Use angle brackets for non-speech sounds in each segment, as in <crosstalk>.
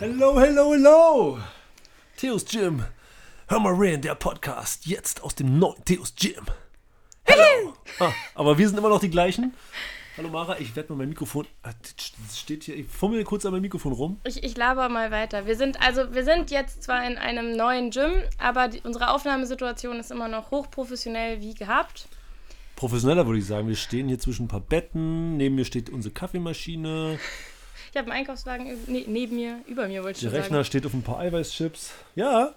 Hello, hello, hello! Theos Gym. Hör mal rein, der Podcast. Jetzt aus dem neuen Theos Gym. Hello! ah, aber wir sind immer noch die gleichen. Hallo Mara, ich werde mal mein Mikrofon. Ah, das steht hier. Ich fummel kurz an mein Mikrofon rum. Ich, ich laber mal weiter. Wir sind also wir sind jetzt zwar in einem neuen Gym, aber die, unsere Aufnahmesituation ist immer noch hochprofessionell wie gehabt. Professioneller würde ich sagen. Wir stehen hier zwischen ein paar Betten. Neben mir steht unsere Kaffeemaschine. Ich habe einen Einkaufswagen ne, neben mir, über mir wollte ich Der Rechner sagen. steht auf ein paar Eiweißchips. Ja.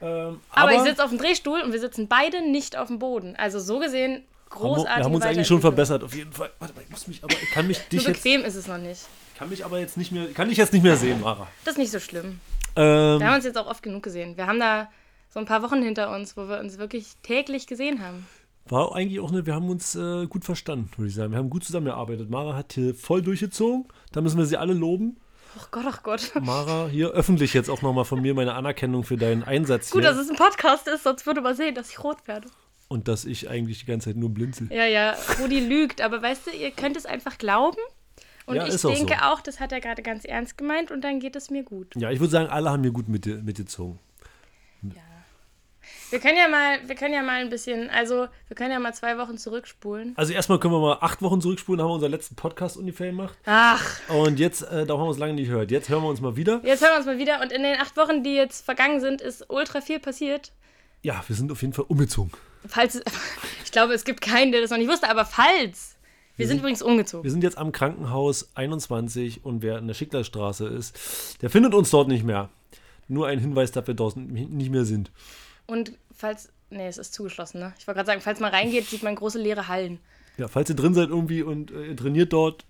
Ähm, Aber, ich sitze auf dem Drehstuhl und wir sitzen beide nicht auf dem Boden. Also so gesehen wir, großartig. wir haben uns eigentlich schon verbessert, auf jeden Fall. Warte mal, ich muss mich, aber ich kann mich So dich jetzt, bequem ist es noch nicht. kann mich aber jetzt nicht mehr, kann ich jetzt nicht mehr sehen, Mara. Das ist nicht so schlimm. Ähm, Wir haben uns jetzt auch oft genug gesehen. Wir haben da so ein paar Wochen hinter uns, wo wir uns wirklich täglich gesehen haben. War eigentlich auch eine, wir haben uns äh, gut verstanden, würde ich sagen. Wir haben gut zusammengearbeitet. Mara hat hier voll durchgezogen. Da müssen wir sie alle loben. Oh Gott, oh Gott. Mara, hier öffentlich jetzt auch nochmal von mir meine Anerkennung für deinen Einsatz Gut, hier. dass es ein Podcast ist, sonst würde man sehen, dass ich rot werde. und dass ich eigentlich die ganze Zeit nur blinzel. Ja, ja, Rudi lügt, aber weißt du, ihr könnt es einfach glauben. Und Ja, ich ist auch denke so. auch, das hat er gerade ganz ernst gemeint und dann geht es mir gut. Ja, ich würde sagen, alle haben mir gut mit, mitgezogen. Wir können ja mal, wir können ja mal ein bisschen, also wir können ja mal zwei Wochen zurückspulen. Also erstmal können wir mal acht Wochen zurückspulen, haben wir unseren letzten Podcast ungefähr gemacht. Ach, Und jetzt, äh, da haben wir uns lange nicht gehört. Jetzt hören wir uns mal wieder. jetzt hören wir uns mal wieder und in den acht Wochen, die jetzt vergangen sind, ist ultra viel passiert. Ja, wir sind auf jeden Fall umgezogen. Falls, <laughs> ich glaube, es gibt keinen, der das noch nicht wusste, aber falls. Wir sind übrigens umgezogen. Wir sind jetzt am Krankenhaus 21 und wer in der Schicklerstraße ist, der findet uns dort nicht mehr. Nur ein Hinweis, dass wir dort nicht mehr sind. Und falls, nee, es ist zugeschlossen, ne? Ich wollte gerade sagen, falls man reingeht, sieht man große leere Hallen. Ja, falls ihr drin seid irgendwie und äh, ihr trainiert dort,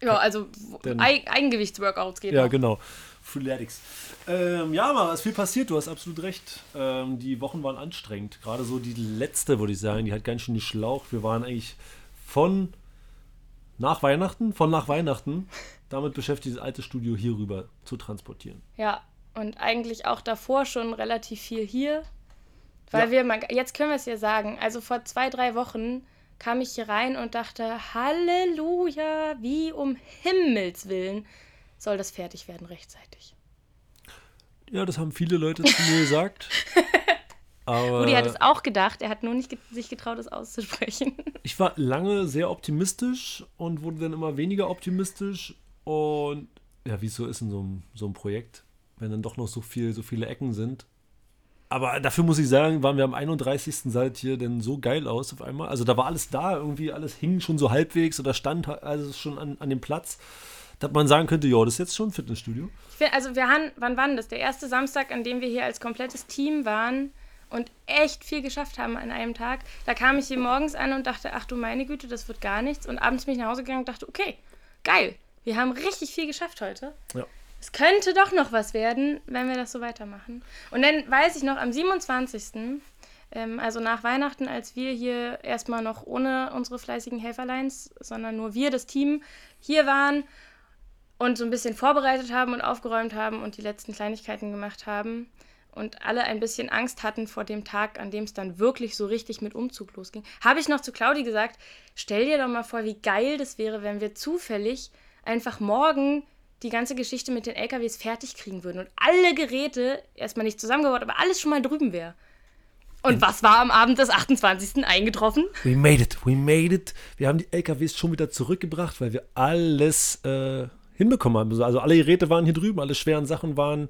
Ja, also Dann- Ei Eigengewichtsworkouts geht ja noch. genau. Freeletics. Ähm, ja, Mara, es ist viel passiert, du hast absolut recht. Ähm, die Wochen waren anstrengend. Gerade so die letzte, würde ich sagen, die hat ganz schön geschlaucht. Wir waren eigentlich von nach Weihnachten, von nach Weihnachten, damit beschäftigt, das alte Studio hier rüber zu transportieren. Ja, und eigentlich auch davor schon relativ viel hier. Weil Ja. wir mal, jetzt können wir es ja sagen, also vor zwei, drei Wochen kam ich hier rein und dachte, Halleluja, wie um Himmels Willen soll das fertig werden rechtzeitig. Ja, das haben viele Leute zu mir gesagt. <laughs> Aber Rudi hat es auch gedacht, er hat nur nicht ge sich getraut, es auszusprechen. <laughs> ich war lange sehr optimistisch und wurde dann immer weniger optimistisch. Und ja, wie es so ist in so einem, so einem Projekt, wenn dann doch noch so, viel, so viele Ecken sind. Aber dafür muss ich sagen, waren wir am 31. seit hier denn so geil aus auf einmal. Also da war alles da, irgendwie alles hing schon so halbwegs oder stand also schon an, an dem Platz, dass man sagen könnte, ja, das ist jetzt schon ein Fitnessstudio. Find, also wir haben, wann war das? Der erste Samstag, an dem wir hier als komplettes Team waren und echt viel geschafft haben an einem Tag. Da kam ich hier morgens an und dachte, ach du meine Güte, das wird gar nichts. Und abends bin ich nach Hause gegangen und dachte, okay, geil, wir haben richtig viel geschafft heute. Ja. Es könnte doch noch was werden, wenn wir das so weitermachen. Und dann weiß ich noch, am 27., ähm, also nach Weihnachten, als wir hier erstmal noch ohne unsere fleißigen Helferleins, sondern nur wir, das Team, hier waren und so ein bisschen vorbereitet haben und aufgeräumt haben und die letzten Kleinigkeiten gemacht haben und alle ein bisschen Angst hatten vor dem Tag, an dem es dann wirklich so richtig mit Umzug losging, habe ich noch zu Claudi gesagt, stell dir doch mal vor, wie geil das wäre, wenn wir zufällig einfach morgen die ganze Geschichte mit den LKWs fertig kriegen würden und alle Geräte, erstmal nicht zusammengebaut, aber alles schon mal drüben wäre. Und was war am Abend des 28. eingetroffen? We made it, we made it. Wir haben die LKWs schon wieder zurückgebracht, weil wir alles äh, hinbekommen haben. Also alle Geräte waren hier drüben, alle schweren Sachen waren,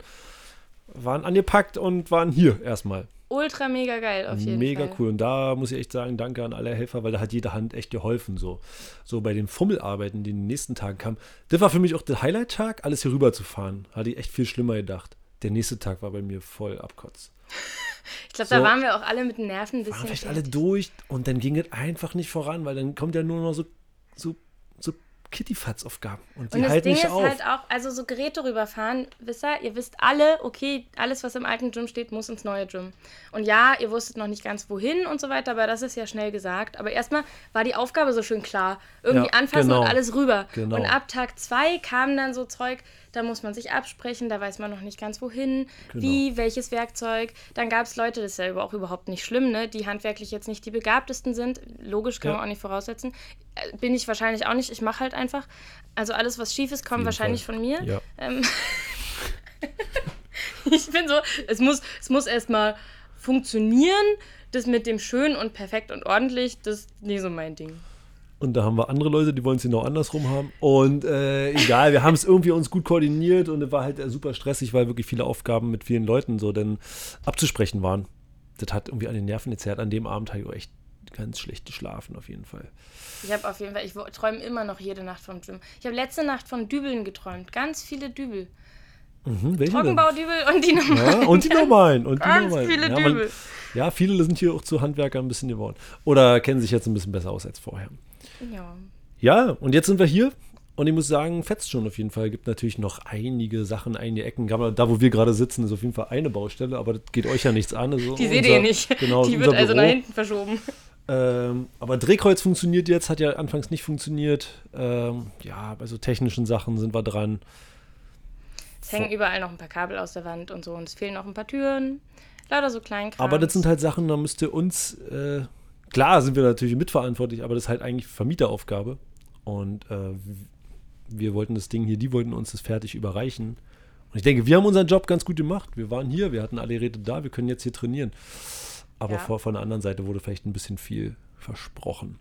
waren angepackt und waren hier erstmal. Ultra mega geil auf jeden Mega Fall. cool. Und da muss ich echt sagen, danke an alle Helfer, weil da hat jede Hand echt geholfen. So, so bei den Fummelarbeiten, die in den nächsten Tagen kamen. Das war für mich auch der Highlight-Tag, alles hier rüber zu fahren. Hatte ich echt viel schlimmer gedacht. Der nächste Tag war bei mir voll abkotz. Ich glaube, So. da waren wir auch alle mit den Nerven ein bisschen. waren vielleicht alle durch und dann ging es einfach nicht voran, weil dann kommt ja nur noch so, so Kittyfatz-Aufgaben und die Und das halten Ding nicht ist auf. halt auch, also so Geräte rüberfahren, wisst ihr, ihr wisst alle, okay, alles, was im alten Gym steht, muss ins neue Gym. Und ja, ihr wusstet noch nicht ganz wohin und so weiter, aber das ist ja schnell gesagt. Aber erstmal war die Aufgabe so schön klar. Irgendwie Ja, anfassen genau. und alles rüber. Genau. Und ab Tag zwei kam dann so Zeug, da muss man sich absprechen, da weiß man noch nicht ganz wohin, Genau. wie, welches Werkzeug. Dann gab es Leute, das ist ja auch überhaupt nicht schlimm, ne, die handwerklich jetzt nicht die begabtesten sind. Logisch, kann Ja. man auch nicht voraussetzen. Äh, Bin ich wahrscheinlich auch nicht, ich mache halt einfach. Also alles, was schief ist, kommt wahrscheinlich Fall. von mir. Ja. Ähm, <laughs> Ich bin so, es muss, es muss erstmal funktionieren. Das mit dem schön und perfekt und ordentlich, das ist nie so mein Ding. Und da haben wir andere Leute, die wollen es genau andersrum haben. Und äh, egal, wir haben es irgendwie uns gut koordiniert und es war halt äh, super stressig, weil wirklich viele Aufgaben mit vielen Leuten so denn abzusprechen waren. Das hat irgendwie an den Nerven gezerrt. An dem Abend habe ich echt ganz schlecht geschlafen, auf jeden Fall. Ich habe auf jeden Fall, ich träume immer noch jede Nacht vom Gym. Ich habe letzte Nacht von Dübeln geträumt. Ganz viele Dübel. Mhm? Trockenbaudübel und die normalen. Ja, und die normalen. Und die Ganz normalen. viele ja, man, Dübel. ja, viele sind hier auch zu Handwerkern ein bisschen geworden. Oder kennen sich jetzt ein bisschen besser aus als vorher. Ja. Ja, und jetzt sind wir hier. Und ich muss sagen, fetzt schon auf jeden Fall. Gibt natürlich noch einige Sachen, einige Ecken. Da, wo wir gerade sitzen, ist auf jeden Fall eine Baustelle, aber das geht euch ja nichts an. Also Die seht ihr nicht. Genau, die wird also Büro. nach hinten verschoben. Ähm, aber Drehkreuz funktioniert jetzt, hat ja anfangs nicht funktioniert. Ähm, ja, bei so technischen Sachen sind wir dran. Es hängen überall noch ein paar Kabel aus der Wand und so. Und es fehlen noch ein paar Türen. Lauter so kleinen Kram. Aber das sind halt Sachen, da müsste uns, äh, klar sind wir natürlich mitverantwortlich, aber das ist halt eigentlich Vermieteraufgabe. Und äh, wir wollten das Ding hier, die wollten uns das fertig überreichen. Und ich denke, wir haben unseren Job ganz gut gemacht. Wir waren hier, wir hatten alle Geräte da, wir können jetzt hier trainieren. Aber Ja. vor, von der anderen Seite wurde vielleicht ein bisschen viel versprochen.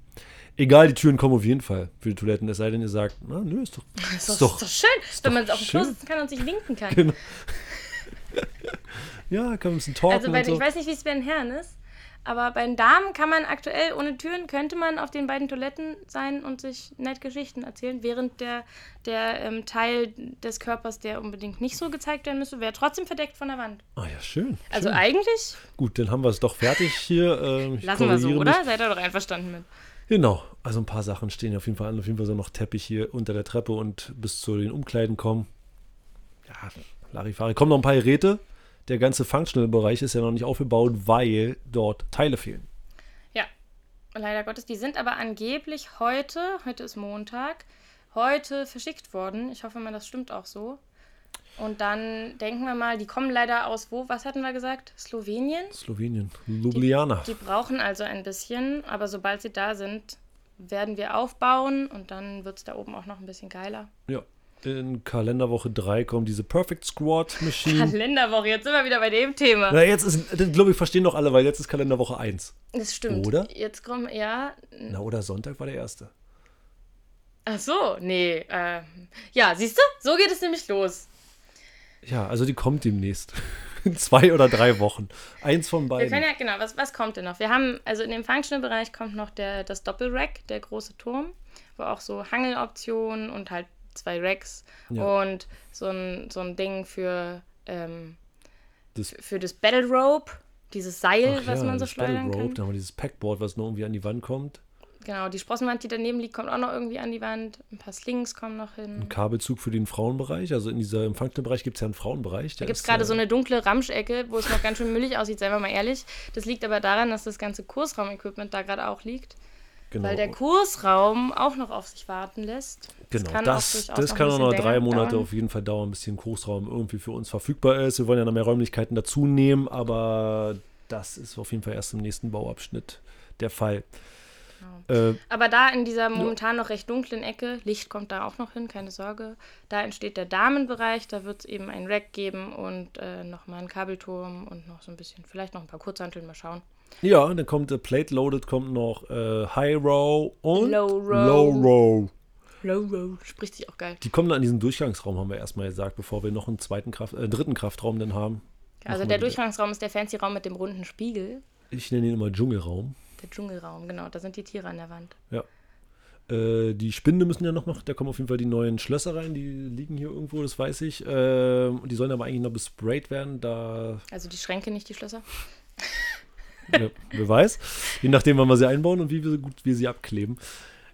Egal, die Türen kommen auf jeden Fall für die Toiletten. Es sei denn, ihr sagt, na, nö, ist doch, ist ist doch, ist doch schön, wenn man auf dem Klo sitzen kann und sich winken kann. Genau. <laughs> ja, kann man ein bisschen talken Also bei, so. ich weiß nicht, wie es bei den Herren ist, aber bei den Damen kann man aktuell ohne Türen, könnte man auf den beiden Toiletten sein und sich nett Geschichten erzählen, während der, der ähm, Teil des Körpers, der unbedingt nicht so gezeigt werden müsste, wäre trotzdem verdeckt von der Wand. ah ja, schön. Also schön. eigentlich Gut, dann haben wir es doch fertig hier. Ähm, lassen wir so, korrigiere oder? mich. Seid ihr doch einverstanden mit? Genau, also ein paar Sachen stehen auf jeden Fall an. Auf jeden Fall so noch Teppich hier unter der Treppe und bis zu den Umkleiden kommen. Ja, Larifari. Kommen noch ein paar Geräte. Der ganze Functional-Bereich ist ja noch nicht aufgebaut, weil dort Teile fehlen. Ja, leider Gottes. Die sind aber angeblich heute, heute ist Montag, heute verschickt worden. Ich hoffe mal, das stimmt auch so. Und dann denken wir mal, die kommen leider aus wo? Was hatten wir gesagt? Slowenien? Slowenien, Ljubljana. Die brauchen also ein bisschen, aber sobald sie da sind, werden wir aufbauen und dann wird es da oben auch noch ein bisschen geiler. Ja. In Kalenderwoche 3 kommt diese Perfect Squad Machine. <laughs> Kalenderwoche, jetzt sind wir wieder bei dem Thema. Na, jetzt ist, glaube ich, verstehen doch alle, weil jetzt ist Kalenderwoche 1. Das stimmt. Oder? Jetzt kommen, ja. Na, oder Sonntag war der erste. Ach so, nee. Äh, ja, siehst du? So geht es nämlich los. Ja, also die kommt demnächst. <laughs> In zwei oder drei Wochen. Eins von Wir beiden. können ja, genau, was, was kommt denn noch? Wir haben, also in dem Functional-Bereich kommt noch der, das Doppelrack, der große Turm, wo auch so Hangeloptionen und halt zwei Racks Ja. und so ein, so ein Ding für, ähm, Das- für das Battle Rope, dieses Seil, Ach was ja, man so das Battle schleudern Rope, kann. Da haben wir dieses Packboard, was noch irgendwie an die Wand kommt. Genau, die Sprossenwand, die daneben liegt, kommt auch noch irgendwie an die Wand. Ein paar Slings kommen noch hin. Ein Kabelzug für den Frauenbereich. Also in dieser Functional-Bereich gibt es ja einen Frauenbereich. Da gibt es gerade so eine dunkle Ramschecke, wo es noch ganz schön müllig aussieht, seien wir mal ehrlich. Das liegt aber daran, dass das ganze Kursraum-Equipment da gerade auch liegt. genau, Weil der Kursraum auch noch auf sich warten lässt. genau, kann das, das noch kann auch noch drei Monate dauern. auf jeden Fall dauern, bis hier ein Großraum irgendwie für uns verfügbar ist. Wir wollen ja noch mehr Räumlichkeiten dazu nehmen, aber das ist auf jeden Fall erst im nächsten Bauabschnitt der Fall. Äh, Aber da in dieser momentan noch recht dunklen Ecke, Licht kommt da auch noch hin, keine Sorge, da entsteht der Damenbereich, da wird es eben ein Rack geben und äh, nochmal einen Kabelturm und noch so ein bisschen, vielleicht noch ein paar Kurzhanteln, mal schauen. ja, dann kommt äh, Plate Loaded, kommt noch äh, High Row und Low Row. Low Row. Low Row, spricht sich auch geil. Die kommen dann an diesen Durchgangsraum, haben wir erstmal gesagt, bevor wir noch einen zweiten Kraft, äh, dritten Kraftraum dann haben. Also der. Durchgangsraum ist der fancy Raum mit dem runden Spiegel, Ich nenne ihn immer Dschungelraum. Der Dschungelraum, genau, da sind die Tiere an der Wand. Ja. Äh, die Spinde müssen ja noch, noch, da kommen auf jeden Fall die neuen Schlösser rein, die liegen hier irgendwo, das weiß ich. Ähm, die sollen aber eigentlich noch besprayt werden, da, Also die Schränke, nicht die Schlösser. ja, wer weiß. Je nachdem, wann wir sie einbauen und wie wir, gut wir sie abkleben.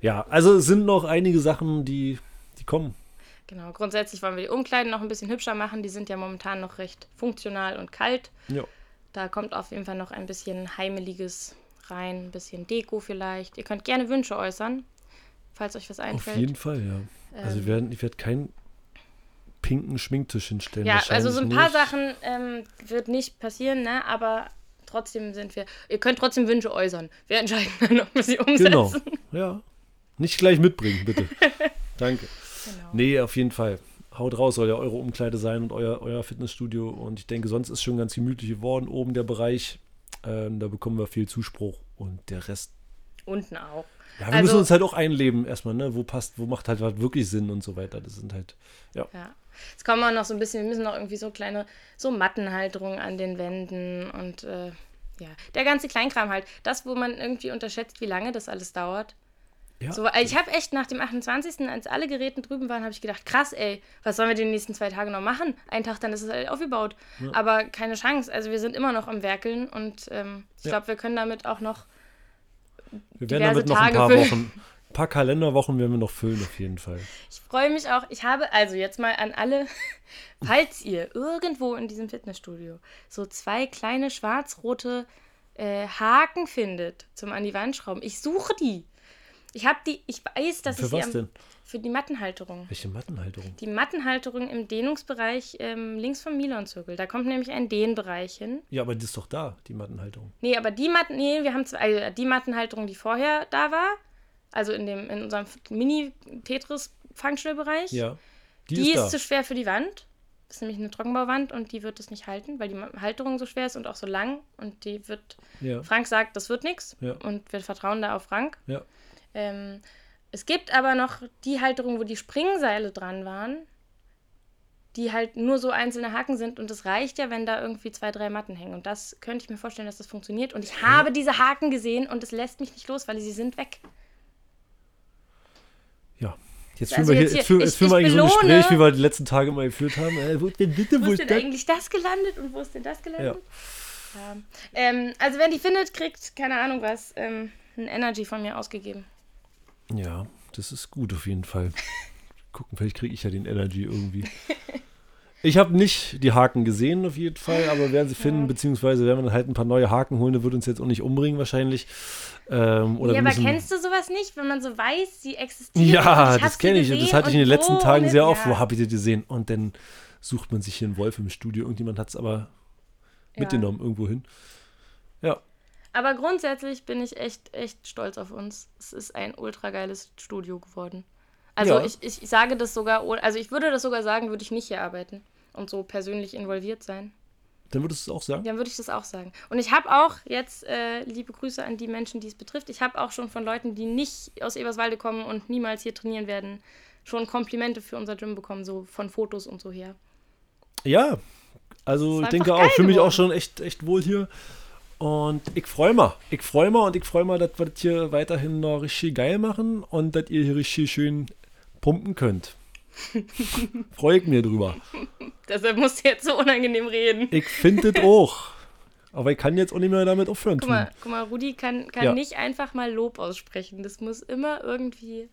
Ja, also es sind noch einige Sachen, die, die kommen. Genau, grundsätzlich wollen wir die Umkleiden noch ein bisschen hübscher machen. Die sind ja momentan noch recht funktional und kalt. Ja. Da kommt auf jeden Fall noch ein bisschen Heimeliges rein, ein bisschen Deko vielleicht. Ihr könnt gerne Wünsche äußern, falls euch was Auf einfällt. jeden Fall, ja. Also wir werden, ich werde keinen pinken Schminktisch hinstellen. ja, also so ein paar wahrscheinlich Sachen ähm, wird nicht passieren, ne? aber trotzdem sind wir. Ihr könnt trotzdem Wünsche äußern. Wir entscheiden dann, ob wir sie umsetzen. Genau, ja. Nicht gleich mitbringen, bitte. <laughs> Danke. Genau. Nee, auf jeden Fall. haut raus, soll ja eure Umkleide sein und euer, euer Fitnessstudio. Und ich denke, sonst ist schon ganz gemütlich geworden. Oben der Bereich, ähm, da bekommen wir viel Zuspruch und der Rest. Unten auch. Ja, wir also, müssen uns halt auch einleben erstmal, ne? Wo passt, wo macht halt was wirklich Sinn und so weiter. Das sind halt, ja. Ja. Es kommen auch noch so ein bisschen, wir müssen noch irgendwie so kleine, so Mattenhalterungen an den Wänden und äh, ja, der ganze Kleinkram halt. Das, wo man irgendwie unterschätzt, wie lange das alles dauert. Ja. So, also ich habe echt nach dem 28., als alle Geräten drüben waren, habe ich gedacht, krass, ey, was sollen wir die nächsten zwei Tage noch machen? Ein Tag, dann ist es halt aufgebaut. Ja. Aber keine Chance. Also wir sind immer noch am Werkeln und ähm, ich ja. glaube, wir können damit auch noch. Wir werden damit noch Tage ein paar füllen. Wochen, ein paar Kalenderwochen werden wir noch füllen, auf jeden Fall. Ich freue mich auch. Ich habe also jetzt mal an alle, <laughs> falls ihr irgendwo in diesem Fitnessstudio so zwei kleine schwarz-rote äh, Haken findet zum an die Wand schrauben, ich suche die. Ich habe die, ich weiß, dass für ich was denn? Für die Mattenhalterung. Welche Mattenhalterung? Die Mattenhalterung im Dehnungsbereich ähm, links vom Milon-Zirkel. Da kommt nämlich ein Dehnbereich hin. Ja, aber die ist doch da, die Mattenhalterung. Nee, aber die Matten, nee, wir haben zwei, also die Mattenhalterung, die vorher da war, also in, dem, in unserem Mini-Tetris-Functional-Bereich. Ja. Die, die ist, ist zu schwer für die Wand. Das ist nämlich eine Trockenbauwand und die wird es nicht halten, weil die Halterung so schwer ist und auch so lang. Und die wird. Ja. Frank sagt, das wird nichts. Ja. Und wir vertrauen da auf Frank. Ja. Ähm, es gibt aber noch die Halterung, wo die Springseile dran waren, die halt nur so einzelne Haken sind und es reicht ja, wenn da irgendwie zwei, drei Matten hängen. Und das könnte ich mir vorstellen, dass das funktioniert. Und ich habe diese Haken gesehen und es lässt mich nicht los, weil sie sind weg. Ja. Jetzt also führen wir, hier, jetzt führen, jetzt führen wir eigentlich belohne, so ein Gespräch, wie wir die letzten Tage mal geführt haben. Äh, wo ist denn bitte, wo, wo ist denn eigentlich das gelandet und wo ist denn das gelandet? Ja. ja. Ähm, also wenn die findet, kriegt, keine Ahnung was, ähm, ein Energy von mir ausgegeben. Ja, das ist gut auf jeden Fall. Gucken, vielleicht kriege ich ja den Energy irgendwie. <laughs> Ich habe nicht die Haken gesehen auf jeden Fall, aber werden sie finden, ja. beziehungsweise werden wir dann halt ein paar neue Haken holen, der wird uns jetzt auch nicht umbringen wahrscheinlich. Ähm, oder ja, aber kennst du sowas nicht, wenn man so weiß, sie existieren? Ja, das kenne ich und das hatte ich in den letzten Tagen sehr oft. Ja. Wo habe ich die gesehen? Und dann sucht man sich hier einen Wolf im Studio. Irgendjemand hat es aber mitgenommen irgendwo hin. Ja. Aber grundsätzlich bin ich echt, echt stolz auf uns. Es ist ein ultra geiles Studio geworden. Also ja. ich, ich sage das sogar, also ich würde das sogar sagen, würde ich nicht hier arbeiten und so persönlich involviert sein. Dann würdest du es auch sagen? Dann würde ich das auch sagen. Und ich habe auch jetzt äh, liebe Grüße an die Menschen, die es betrifft. Ich habe auch schon von Leuten, die nicht aus Eberswalde kommen und niemals hier trainieren werden, schon Komplimente für unser Gym bekommen, so von Fotos und so her. Ja, also ich denke auch, für mich auch schon echt, echt wohl hier. Und ich freue mich. Ich freue mich und ich freue mich, dass wir das hier weiterhin noch richtig geil machen und dass ihr hier richtig schön pumpen könnt. <laughs> freue ich mir drüber. Deshalb musst du jetzt so unangenehm reden. Ich finde das auch. Aber ich kann jetzt auch nicht mehr damit aufhören. Guck mal, guck mal Rudi kann, kann ja. nicht einfach mal Lob aussprechen. Das muss immer irgendwie.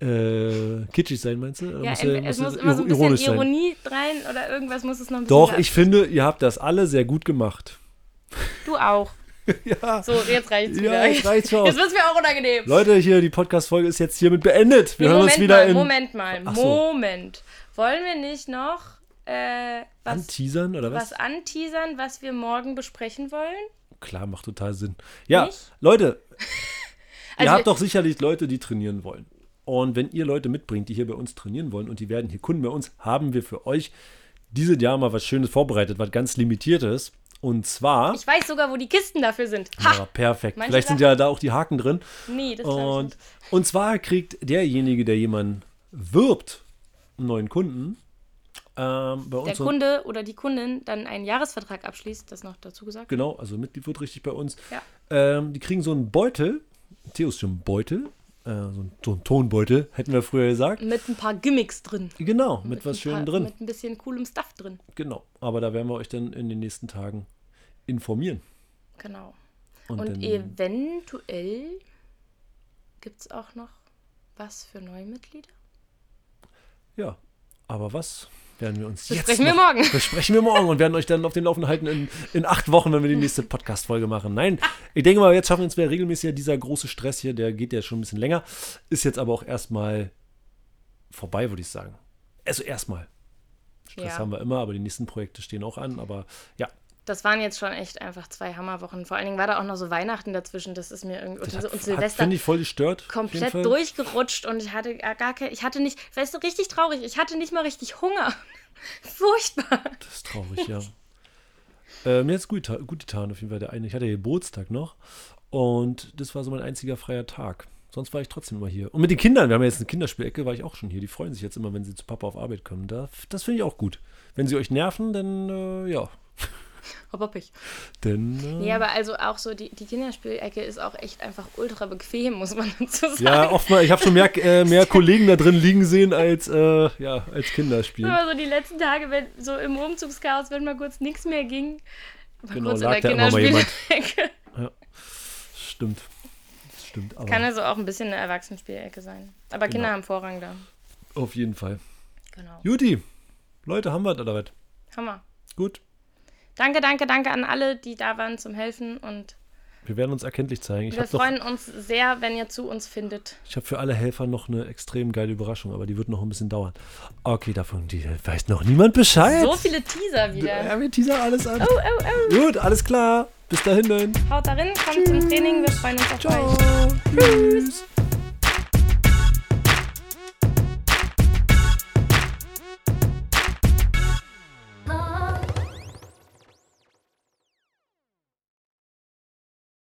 Äh, kitschig sein, meinst du? Ja, muss, es muss, muss immer so ein bisschen Ironie sein. rein oder irgendwas muss es noch ein bisschen. Doch, ich finde, ihr habt das alle sehr gut gemacht. Du auch. <laughs> ja. So, jetzt reicht's ja, wieder. Jetzt reicht's schon. Jetzt wird's mir auch unangenehm. Leute, hier, die Podcast-Folge ist jetzt hiermit beendet. Wir nee, hören Moment uns wieder mal, in... Moment mal, Ach Moment. Wollen wir nicht noch äh, was, anteasern oder was? Was anteasern, was wir morgen besprechen wollen? Klar, macht total Sinn. Ja, nicht? Leute, <laughs> also ihr habt doch sicherlich Leute, die trainieren wollen. Und wenn ihr Leute mitbringt, die hier bei uns trainieren wollen und die werden hier Kunden bei uns, haben wir für euch dieses Jahr mal was Schönes vorbereitet, was ganz limitiertes. Und zwar. Ich weiß sogar, wo die Kisten dafür sind. Ha! Ja, perfekt. Manche Vielleicht sind ja da auch die Haken drin. Nee, das und, nicht. und zwar kriegt derjenige, der jemanden wirbt, einen neuen Kunden. Ähm, bei uns der Kunde oder die Kundin dann einen Jahresvertrag abschließt, das noch dazu gesagt. Genau, also Mitglied wird richtig bei uns. Ja. Ähm, die kriegen so einen Beutel, Theos schon Beutel, äh, so, ein, Tonbeutel, hätten wir früher gesagt. Mit ein paar Gimmicks drin. Genau, mit, mit was Schönem drin. Mit ein bisschen coolem Stuff drin. Genau, aber da werden wir euch dann in den nächsten Tagen informieren. Genau. Und, Und eventuell gibt es auch noch was für neue Mitglieder? Ja, aber was werden wir uns besprechen jetzt wir morgen. <laughs> besprechen wir morgen und werden euch dann auf den Laufen halten in, in acht Wochen, wenn wir die nächste Podcast-Folge machen. Nein, ich denke mal, jetzt schaffen wir uns wieder regelmäßig. Dieser große Stress hier, der geht ja schon ein bisschen länger. Ist jetzt aber auch erstmal vorbei, würde ich sagen. Also erstmal. Stress ja. haben wir immer, aber die nächsten Projekte stehen auch an. Aber ja, das waren jetzt schon echt einfach zwei Hammerwochen. Vor allen Dingen war da auch noch so Weihnachten dazwischen. Das ist mir irgendwie. Das Und, hat, und hat, Silvester finde ich, voll gestört. komplett durchgerutscht und ich hatte gar gar kein, ich hatte nicht, weißt du, richtig traurig, ich hatte nicht mal richtig Hunger. <laughs> Furchtbar. Das ist traurig, ja. äh, mir hat es gut, gut getan, auf jeden Fall. Der eine. Ich hatte Geburtstag noch und das war so mein einziger freier Tag. Sonst war ich trotzdem immer hier. Und mit den Kindern, wir haben ja jetzt eine Kinderspielecke, war ich auch schon hier. Die freuen sich jetzt immer, wenn sie zu Papa auf Arbeit kommen. Da, das finde ich auch gut. Wenn sie euch nerven, dann äh, ja. <laughs> <laughs> Hopp, hopp, ich. Dann, äh, Nee, aber also auch so, die, die Kinderspielecke ist auch echt einfach ultra bequem, muss man <laughs> dazu sagen. ja, oftmals, ich habe schon mehr, äh, mehr <laughs> Kollegen da drin liegen sehen als, äh, ja, als Kinderspiel. Aber so die letzten Tage, wenn so im Umzugschaos, wenn mal kurz nichts mehr ging, mal Genau, kurz lag in der. Kinderspielecke. Stimmt. Stimmt, aber Kann also auch ein bisschen eine Erwachsenenspielecke sein. Aber Kinder Genau. haben Vorrang da. auf jeden Fall. Genau. Juti, Leute, haben wir was? Hammer. Gut. Danke, danke, danke an alle, die da waren zum Helfen und Wir werden uns erkenntlich zeigen. Ich wir habe noch freuen uns sehr, wenn ihr zu uns findet. Ich habe für alle Helfer noch eine extrem geile Überraschung, aber die wird noch ein bisschen dauern. Okay, davon die, weiß noch niemand Bescheid. So viele Teaser wieder. Ja, wir teasern alles an. Oh, oh, oh. Gut, alles klar. Bis dahin dann. Haut darin, kommt zum Training, wir freuen uns auf euch. Ciao. Tschüss.